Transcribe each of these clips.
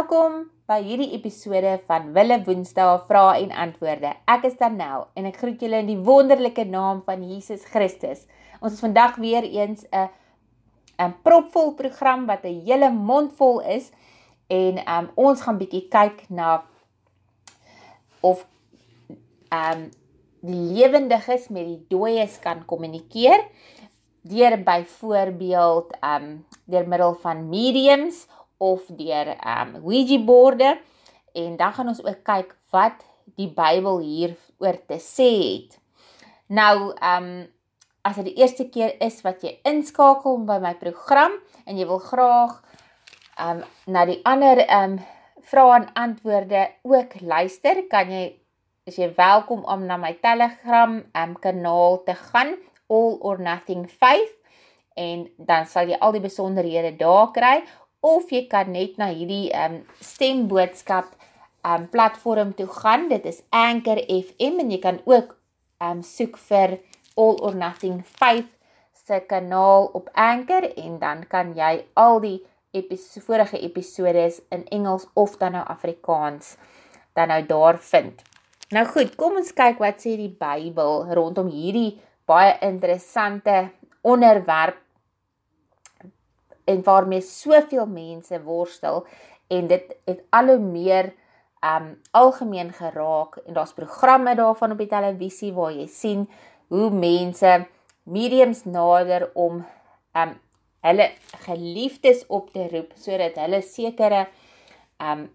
Welkom by hierdie episode van Wille Woensdae Vrae en Antwoorde. Ek is Danel en ek groet julle in die wonderlike naam van Jesus Christus. Ons is vandag weer eens 'n 'n propvol program wat 'n hele mond vol is en um, ons gaan bietjie kyk na of um die lewendiges met die dooies kan kommunikeer deur byvoorbeeld um deur middel van mediums of deur um Ouija borde. En dan gaan ons ook kyk wat die Bybel hier oor te sê het. Nou um as dit die eerste keer is wat jy inskakel by my program en jy wil graag um na die ander um vrae en antwoorde ook luister, kan jy is jy welkom om na my Telegram um kanaal te gaan All or Nothing Faith en dan sal jy al die besonderhede daar kry of jy kan net na hierdie um stemboodskap um platform toe gaan. Dit is Anchor FM en jy kan ook um soek vir All or Nothing 5 se kanaal op Anchor en dan kan jy al die episode vorige episodes in Engels of dan nou Afrikaans dan nou daar vind. Nou goed, kom ons kyk wat sê die Bybel rondom hierdie baie interessante onderwerp en waarmee soveel mense worstel en dit het al hoe meer um algemeen geraak en daar's programme daarvan op die televisie waar jy sien hoe mense mediums nader om um hulle geliefdes op te roep sodat hulle sekere um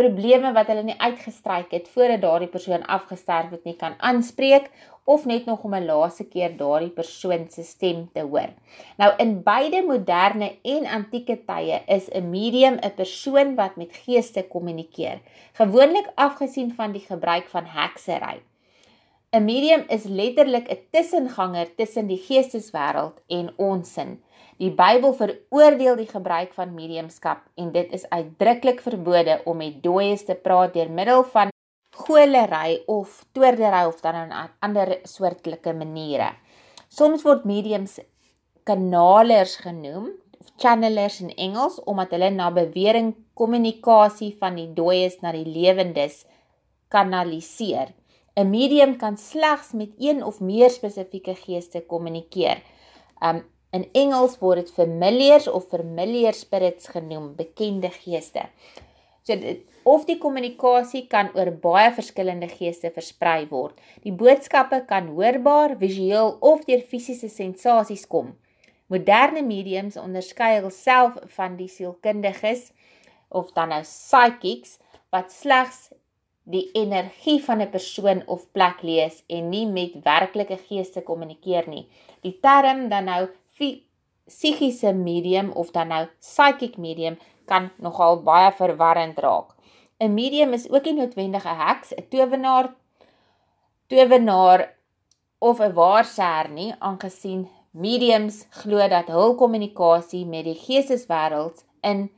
probleme wat hulle nie uitgestryk het voordat daardie persoon afgesterf het nie kan aanspreek of net nog om 'n laaste keer daardie persoon se stem te hoor. Nou in beide moderne en antieke tye is 'n medium 'n persoon wat met geeste kommunikeer, gewoonlik afgesien van die gebruik van heksery. 'n Medium is letterlik 'n tussenganger tussen die geesteswêreld en ons sin. Die Bybel veroordeel die gebruik van mediumskap en dit is uitdruklik verbode om met dooies te praat deur middel van golery of toordery of dan 'n ander soortlike maniere. Soms word mediums kanalers genoem of channelers in Engels omdat hulle na bewering kommunikasie van die dooies na die lewendes kanaliseer. 'n Medium kan slegs met een of meer spesifieke geeste kommunikeer. Um In Engels word dit familiars of familiar spirits genoem, bekende geeste. So dit of die kommunikasie kan oor baie verskillende geeste versprei word. Die boodskappe kan hoorbaar, visueel of deur fisiese sensasies kom. Moderne mediums onderskei hulself van die sielkundiges of dan nou psychics wat slegs die energie van 'n persoon of plek lees en nie met werklike geeste kommunikeer nie. Die term dan nou psigiese medium of dan nou psychic medium kan nogal baie verwarrend raak. 'n Medium is ook nie noodwendig 'n heks, 'n towenaar, towenaar of 'n waarsêer nie, aangesien mediums glo dat hul kommunikasie met die geesteswêreld in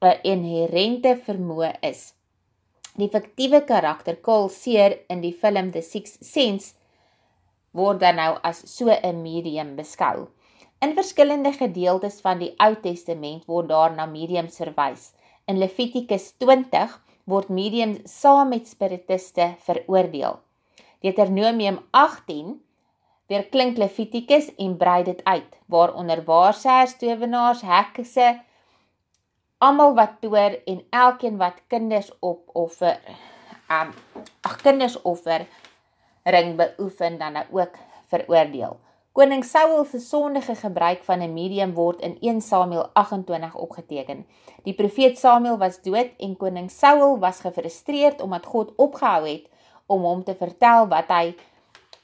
'n inherente vermoë is. Die fiktiewe karakter Carl Seer in die film The Sixth Sense word dan nou as so 'n medium beskou. In verskillende gedeeltes van die Ou Testament word daar na mediums verwys. In Levitikus 20 word mediums saam met spiritiste veroordeel. Deuteronomium 18 weer klink Levitikus en brei dit uit, waaronder waarsêers, towenaars, hekse, almal wat toer en elkeen wat kinders op offer, um ag kinders offer ring beoefen dan nou ook veroordeel. Koning Saul se sondige gebruik van 'n medium word in 1 Samuel 28 opgeteken. Die profeet Samuel was dood en koning Saul was gefrustreerd omdat God opgehou het om hom te vertel wat hy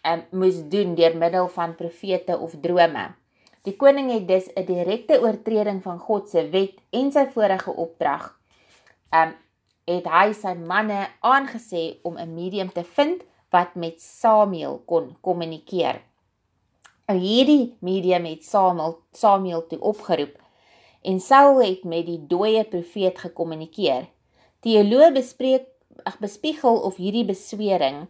um, moes doen deur middel van profete of drome. Die koning het dus 'n direkte oortreding van God se wet en sy vorige opdrag. Um het hy sy manne aangesê om 'n medium te vind wat met Samuel kon kommunikeer. Nou hierdie medium het Samuel Samuel toe opgeroep en Saul het met die dooie profeet gekommunikeer. Teoloë bespreek ag bespiegel of hierdie beswering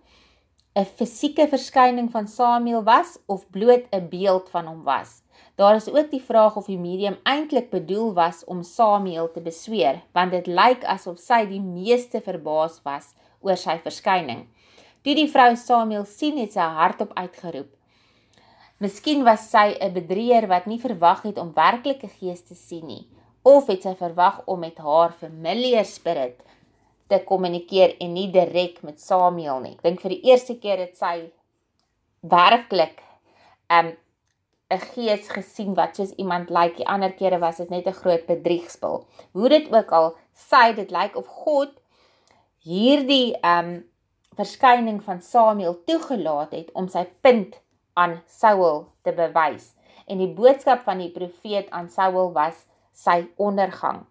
'n fisieke verskyning van Samuel was of bloot 'n beeld van hom was. Daar is ook die vraag of die medium eintlik bedoel was om Samuel te besweer, want dit lyk asof sy die meeste verbaas was oor sy verskyning. Toe die vrou Samuel sien, het sy hardop uitgeroep: Miskien was sy 'n bedrieër wat nie verwag het om werklike gees te sien nie, of het sy verwag om met haar familiar spirit te kommunikeer en nie direk met Samuel nie. Ek dink vir die eerste keer het sy werklik 'n um, 'n gees gesien wat soos iemand lyk. Like. Die ander kere was dit net 'n groot bedriegspel. Hoe dit ook al sy dit lyk like of God hierdie um verskyning van Samuel toegelaat het om sy punt aan Saul te bewys. En die boodskap van die profeet aan Saul was sy ondergang.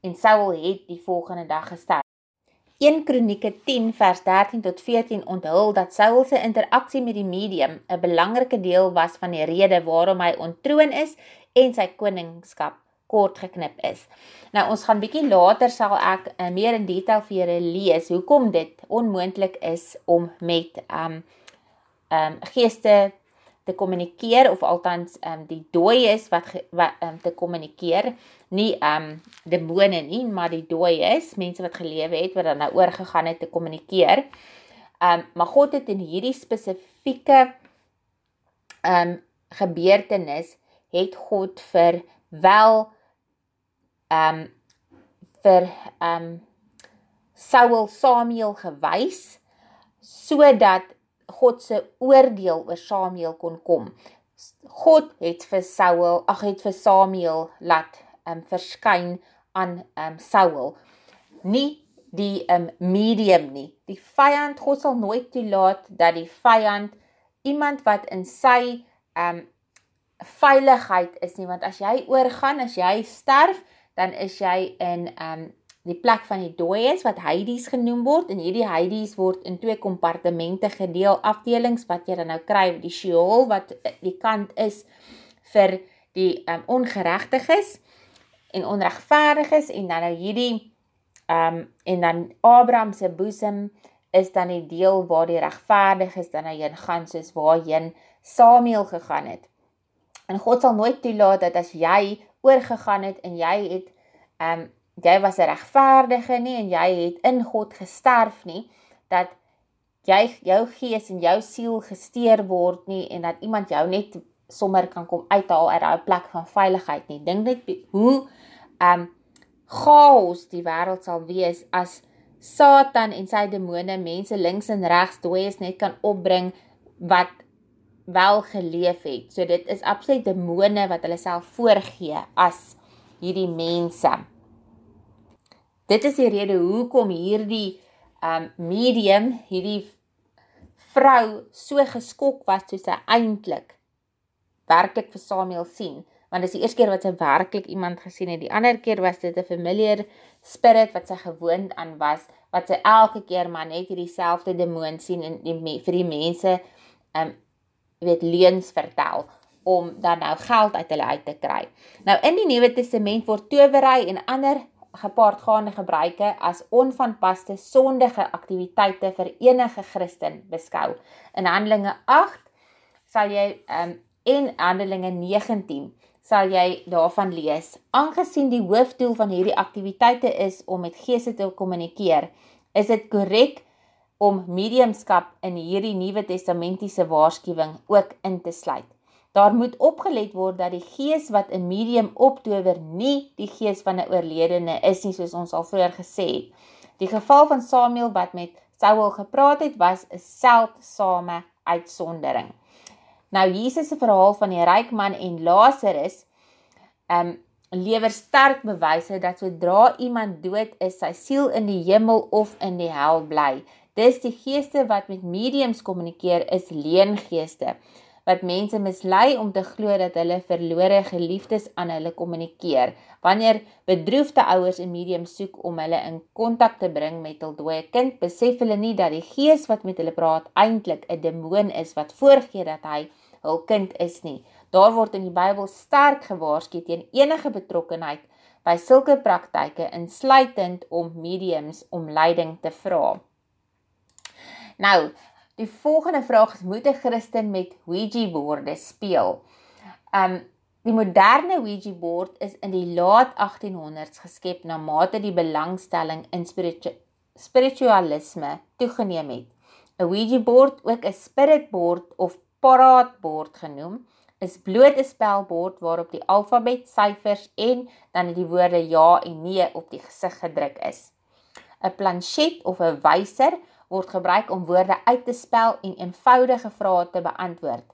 En Saul het die volgende dag gesterf. 1 Kronieke 10 vers 13 tot 14 onthul dat Saul se interaksie met die medium 'n belangrike deel was van die rede waarom hy ontroon is en sy koningskap kort geknip is. Nou ons gaan bietjie later sal ek uh, meer in detail vir julle lees hoekom dit onmoontlik is om met um um geeste te kommunikeer of althans um die dooies wat wat um te kommunikeer nie um demone nie maar die dooies mense wat gelewe het wat dan nou oorgegaan het te kommunikeer. Um maar God het in hierdie spesifieke um gebeurtenis het God vir wel um vir um Saul Samuel gewys sodat God se oordeel oor Samuel kon kom. God het vir Saul, ag het vir Samuel laat um verskyn aan um Saul. Nie die um medium nie. Die vyand, God sal nooit toelaat dat die vyand iemand wat in sy um veiligheid is nie, want as jy oorgaan, as jy sterf, dan is jy in um die plek van die dooies wat Hades genoem word en hierdie Hades word in twee kompartemente gedeel afdelings wat jy dan nou kry die Sheol wat eh, die kant is vir die um, ongeregtiges en onregverdiges en dan nou hierdie um en dan Abraham se boesem is dan die deel waar die regverdiges dan nou heen gaan soos waarheen Samuel gegaan het. En God sal nooit toelaat dat as jy oorgegaan het en jy het um jy was 'n regverdige nie en jy het in God gesterf nie dat jy jou gees en jou siel gesteer word nie en dat iemand jou net sommer kan kom uithaal uit daai plek van veiligheid nie. Dink net hoe um chaos die wêreld sal wees as Satan en sy demone mense links en regs dooies net kan opbring wat wel geleef het. So dit is absoluut demone wat hulle self voorgee as hierdie mense. Dit is die rede hoekom hierdie um medium, hierdie vrou so geskok was toe sy eintlik werklik vir Samuel sien, want dit is die eerste keer wat sy werklik iemand gesien het. Die ander keer was dit 'n familiar spirit wat sy gewoond aan was, wat sy elke keer maar net hierdie selfde demoon sien en die, vir die mense um weet leuns vertel om dan nou geld uit hulle uit te kry. Nou in die Nuwe Testament word towery en ander gepaardgaande gebruike as onvanpaste sondige aktiwiteite vir enige Christen beskou. In Handelinge 8 sal jy um, en Handelinge 19 sal jy daarvan lees. Aangesien die hoofdoel van hierdie aktiwiteite is om met geeste te kommunikeer, is dit korrek om mediumskap in hierdie Nuwe Testamentiese waarskuwing ook in te sluit. Daar moet opgelet word dat die gees wat 'n medium optower nie die gees van 'n oorledene is nie soos ons al vroeër gesê het. Die geval van Samuel wat met Saul gepraat het was 'n seldsame uitsondering. Nou Jesus se verhaal van die ryk man en Lazarus um, lewer sterk bewyse dat sodra iemand dood is, sy siel in die hemel of in die hel bly. Dis die geeste wat met mediums kommunikeer is leengeeste wat mense mislei om te glo dat hulle verlore geliefdes aan hulle kommunikeer. Wanneer bedroefde ouers 'n medium soek om hulle in kontak te bring met hul dooie kind, besef hulle nie dat die gees wat met hulle praat eintlik 'n demoon is wat voorgee dat hy hul kind is nie. Daar word in die Bybel sterk gewaarsku teen enige betrokkenheid by sulke praktyke insluitend om mediums om leiding te vra. Nou, Die volgende vraag is: Moet 'n Christen met Ouija-borde speel? Um die moderne Ouija-bord is in die laat 1800s geskep na mate die belangstelling in spiritu spiritualisme toegeneem het. 'n Ouija-bord, ook 'n spiritbord of paraatbord genoem, is bloot 'n spelbord waarop die alfabet, syfers en dan die woorde ja en nee op die gesig gedruk is. 'n Plansjet of 'n wyser word gebruik om woorde uit te spel en eenvoudige vrae te beantwoord.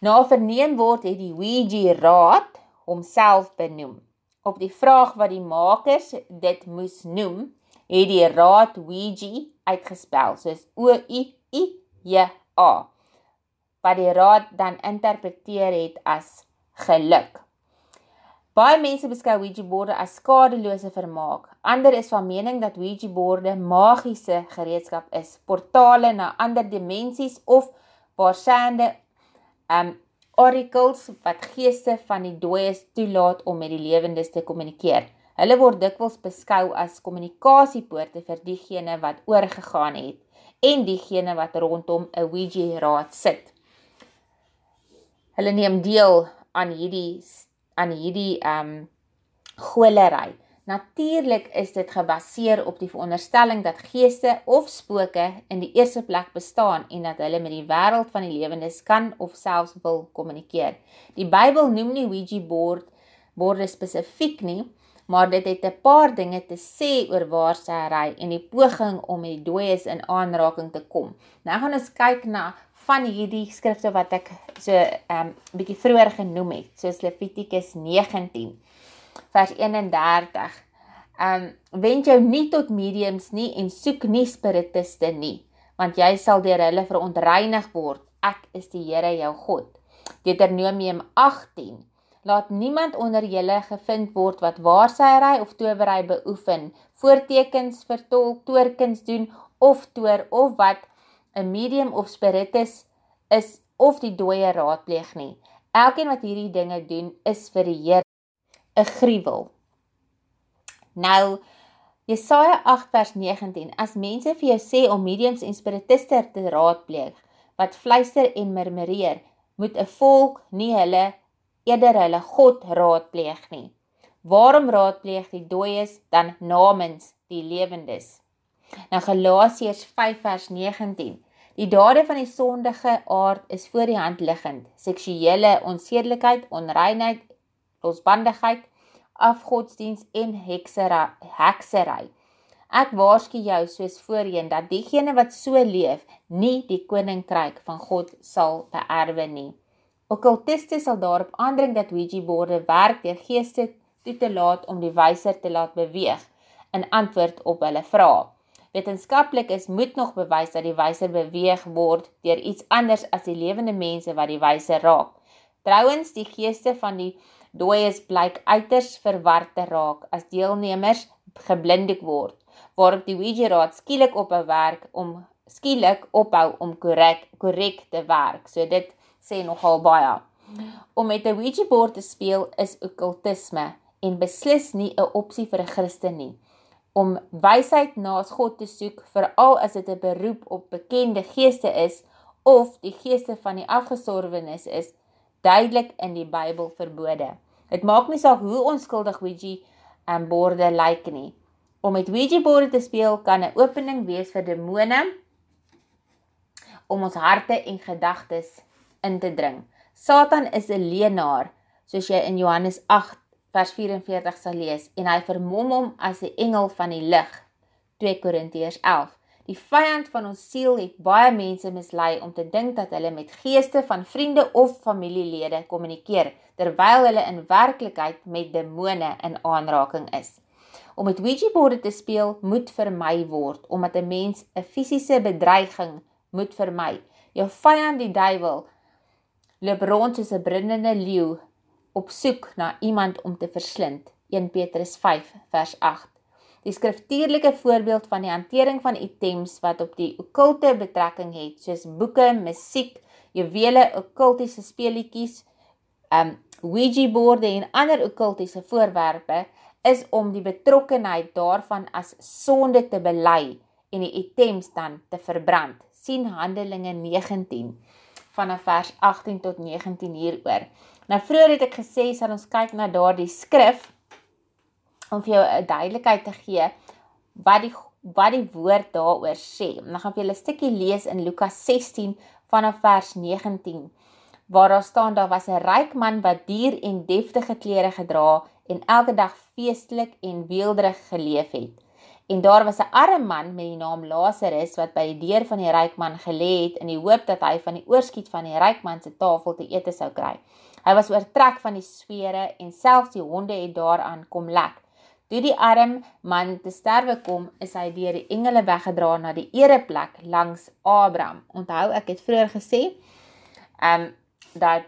Na verneem word het die Ouija Raad homself benoem. Op die vraag wat die makers dit moes noem, het die Raad Ouija uitgespel soos O U I J A wat die raad dan interpreteer het as geluk. Baie mense beskou Ouija-borde as skadelose vermaak. Ander is van mening dat Ouija-borde magiese gereedskap is, portale na ander dimensies of waarskynlik um oracles wat geeste van die dooies toelaat om met die lewendes te kommunikeer. Hulle word dikwels beskou as kommunikasiepoorte vir diegene wat oorgegaan het en diegene wat rondom 'n Ouija-raad sit hulle neem deel aan hierdie aan hierdie ehm um, golery. Natuurlik is dit gebaseer op die veronderstelling dat geeste of spooke in die eerste plek bestaan en dat hulle met die wêreld van die lewendes kan of selfs wil kommunikeer. Die Bybel noem nie Ouija board borde spesifiek nie, maar dit het 'n paar dinge te sê oor waarsêry en die poging om met die dooies in aanraking te kom. Nou gaan ons kyk na van hierdie skrifte wat ek so 'n um, bietjie vroeër genoem het, soos Levitikus 19 vers 31. Um wend jou nie tot mediums nie en soek nie spiritiste nie, want jy sal deur hulle verontreinig word. Ek is die Here jou God. Deuteronomium 18 Laat niemand onder julle gevind word wat waarsêry of towery beoefen, voortekens vertolk, toorkuns doen of toor of wat 'n medium of spiritus is of die dooie raadpleeg nie. Elkeen wat hierdie dinge doen, is vir die Here 'n gruwel. Nou Jesaja 8 vers 19: As mense vir jou sê om mediums en spiritiste te raadpleeg wat fluister en murmureer, moet 'n volk nie hulle eerder hulle God raadpleeg nie. Waarom raadpleeg die dooies dan namens die lewendes? Nou Galasiërs 5 vers 19 Die dade van die sondige aard is voor die hand liggend: seksuele onsedelikheid, onreinheid, losbandigheid, afgodsdiens en heksery. heksery. Ek waarsku jou soos voorheen dat diegene wat so leef, nie die koninkryk van God sal beerwe nie. Okkultiste sal daarop aandring dat Ouija-borde werk deur geeste toe te laat om die wyser te laat beweeg in antwoord op hulle vrae. Wetenskaplik is moet nog bewys dat die wyser beweeg word deur iets anders as die lewende mense wat die wyser raak. Trouwens, die geeste van die dooies blyk uiters verward te raak as deelnemers geblindik word, waarop die Ouija raad skielik ophou werk om skielik ophou om korrek korrek te werk. So dit sê nogal baie. Om met 'n Ouija bord te speel is okkultisme en beslis nie 'n opsie vir 'n Christen nie om wysheid naas God te soek, veral as dit 'n beroep op bekende geeste is of die geeste van die afgestorwenes is, duidelik in die Bybel verbode. Dit maak nie saak hoe onskuldig Ouija en borde lyk nie. Om met Ouija borde te speel kan 'n opening wees vir demone om ons harte en gedagtes in te dring. Satan is 'n leenaar, soos jy in Johannes 8 vers 44 sal lees en hy vermom hom as 'n engel van die lig 2 Korintiërs 11 Die vyand van ons siel het baie mense mislei om te dink dat hulle met geeste van vriende of familielede kommunikeer terwyl hulle in werklikheid met demone in aanraking is. Om met Ouija-borde te speel moet vermy word omdat 'n mens 'n fisiese bedreiging moet vermy. Jou vyand die duiwel loop rond soos 'n brandende leeu op soek na iemand om te verslind. 1 Petrus 5 vers 8. Die skriftuurlike voorbeeld van die hantering van items wat op die okkulte betrekking het, soos boeke, musiek, juwele, okkultiese speletjies, um Ouija-borde en ander okkultiese voorwerpe, is om die betrokkenheid daarvan as sonde te bely en die items dan te verbrand. sien Handelinge 19 vanaf vers 18 tot 19 hieroor. Nou vroeër het ek gesê sal ons kyk na daardie skrif om vir jou 'n duidelikheid te gee wat die wat die woord daaroor sê. Dan gaan ek vir julle 'n stukkie lees in Lukas 16 vanaf vers 19 waar daar staan daar was 'n ryk man wat duur en deftige klere gedra en elke dag feestelik en weelderig geleef het. En daar was 'n arme man met die naam Lazarus wat by die deur van die ryk man gelê het in die hoop dat hy van die oorskiet van die ryk man se tafel te eet sou kry. Hy was oortrek van die swere en selfs die honde het daaraan kom lek. Toe die arm man te sterwe kom, is hy deur die engele weggedra na die ereplek langs Abraham. Onthou, ek het vroeër gesê, ehm um, dat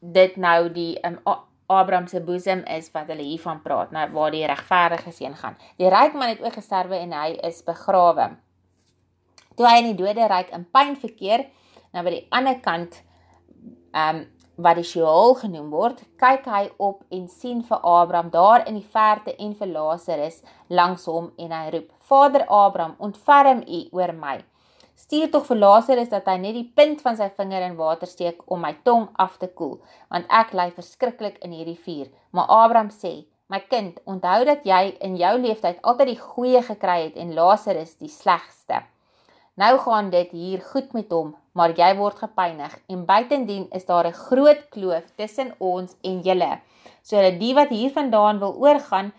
dit nou die um, Abraham se boesem is wat hulle hiervan praat, nou waar die regverdige seun gaan. Die ryk man het ook gesterwe en hy is begrawe. Toe hy in die dode ryk in pyn verkeer, nou by die ander kant ehm um, wat die Sheol genoem word, kyk hy op en sien vir Abraham daar in die verte en vir Lazarus langs hom en hy roep: "Vader Abraham, ontferm U oor my." Stuur tog vir Lazarus dat hy net die punt van sy vinger in water steek om my tong af te koel, want ek ly verskriklik in hierdie vuur. Maar Abraham sê: "My kind, onthou dat jy in jou lewenstyd altyd die goeie gekry het en Lazarus die slegste. Nou gaan dit hier goed met hom, maar jy word gepynig en buitendien is daar 'n groot kloof tussen ons en julle, sodat die wat hiervandaan wil oorgaan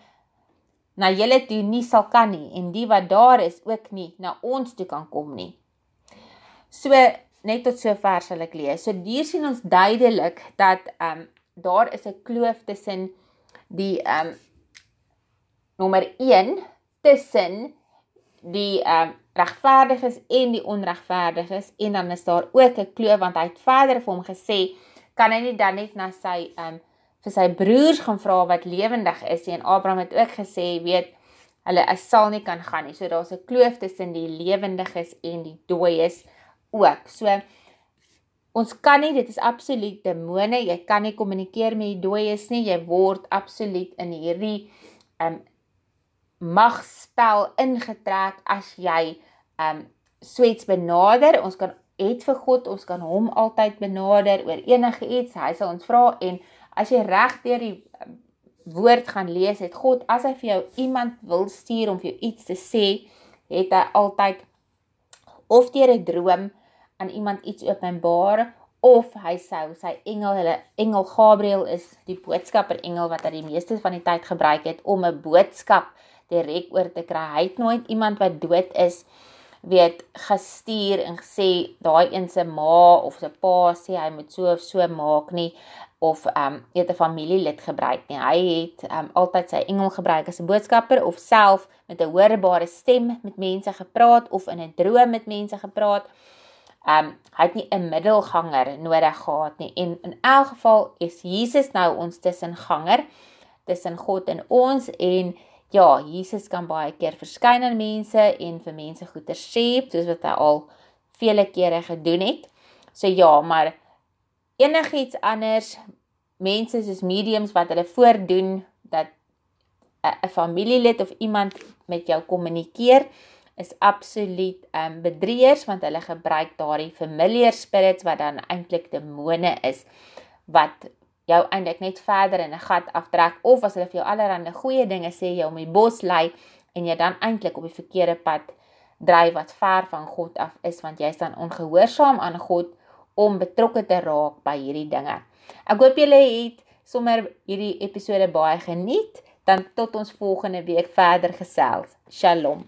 na julle toe nie sal kan nie en die wat daar is ook nie na ons toe kan kom nie." So net tot sover sal ek lees. So hier sien ons duidelik dat ehm um, daar is 'n kloof tussen die ehm um, nommer 1 tussen die ehm um, regverdiges en die onregverdiges en dan is daar ook 'n kloof want hy het verder vir hom gesê kan hy nie dan net na sy ehm um, vir sy broers gaan vra wat lewendig is en Abraham het ook gesê weet hulle sal nie kan gaan nie. So daar's 'n kloof tussen die lewendiges en die dooies ook. So ons kan nie, dit is absoluut demone. Jy kan nie kommunikeer met die dooies nie. Jy word absoluut in hierdie um magspel ingetrek as jy um sweets benader. Ons kan het vir God, ons kan hom altyd benader oor enige iets. Hy sal ons vra en as jy reg deur die woord gaan lees, het God as hy vir jou iemand wil stuur om vir jou iets te sê, het hy altyd of deur 'n droom aan iemand iets openbaar of hy sou sy engel hulle engel Gabriël is die boodskapper engel wat hy die meeste van die tyd gebruik het om 'n boodskap direk oor te kry. Hy het nooit iemand wat dood is weet gestuur en gesê daai een se ma of se pa sê hy moet so of so maak nie of ehm um, het 'n familielid gebruik nie. Hy het ehm um, altyd sy engel gebruik as 'n boodskapper of self met 'n hoorbare stem met mense gepraat of in 'n droom met mense gepraat. Ehm um, hy het nie 'n middelganger nodig gehad nie en in elk geval is Jesus nou ons tussenganger tussen God en ons en ja, Jesus kan baie keer verskyn aan mense en vir mense goeie sê soos wat hy al vele kere gedoen het. So ja, maar enigiets anders mense soos mediums wat hulle voordoen dat 'n familielid of iemand met jou kommunikeer is absoluut um bedrieërs want hulle gebruik daardie familiar spirits wat dan eintlik demone is wat jou eintlik net verder in 'n gat aftrek of as hulle vir jou allerlei goeie dinge sê jy om die bos lei en jy dan eintlik op die verkeerde pad dryf wat ver van God af is want jy's dan ongehoorsaam aan God om betrokke te raak by hierdie dinge. Ek hoop julle het sommer hierdie episode baie geniet. Dan tot ons volgende week verder gesels. Shalom.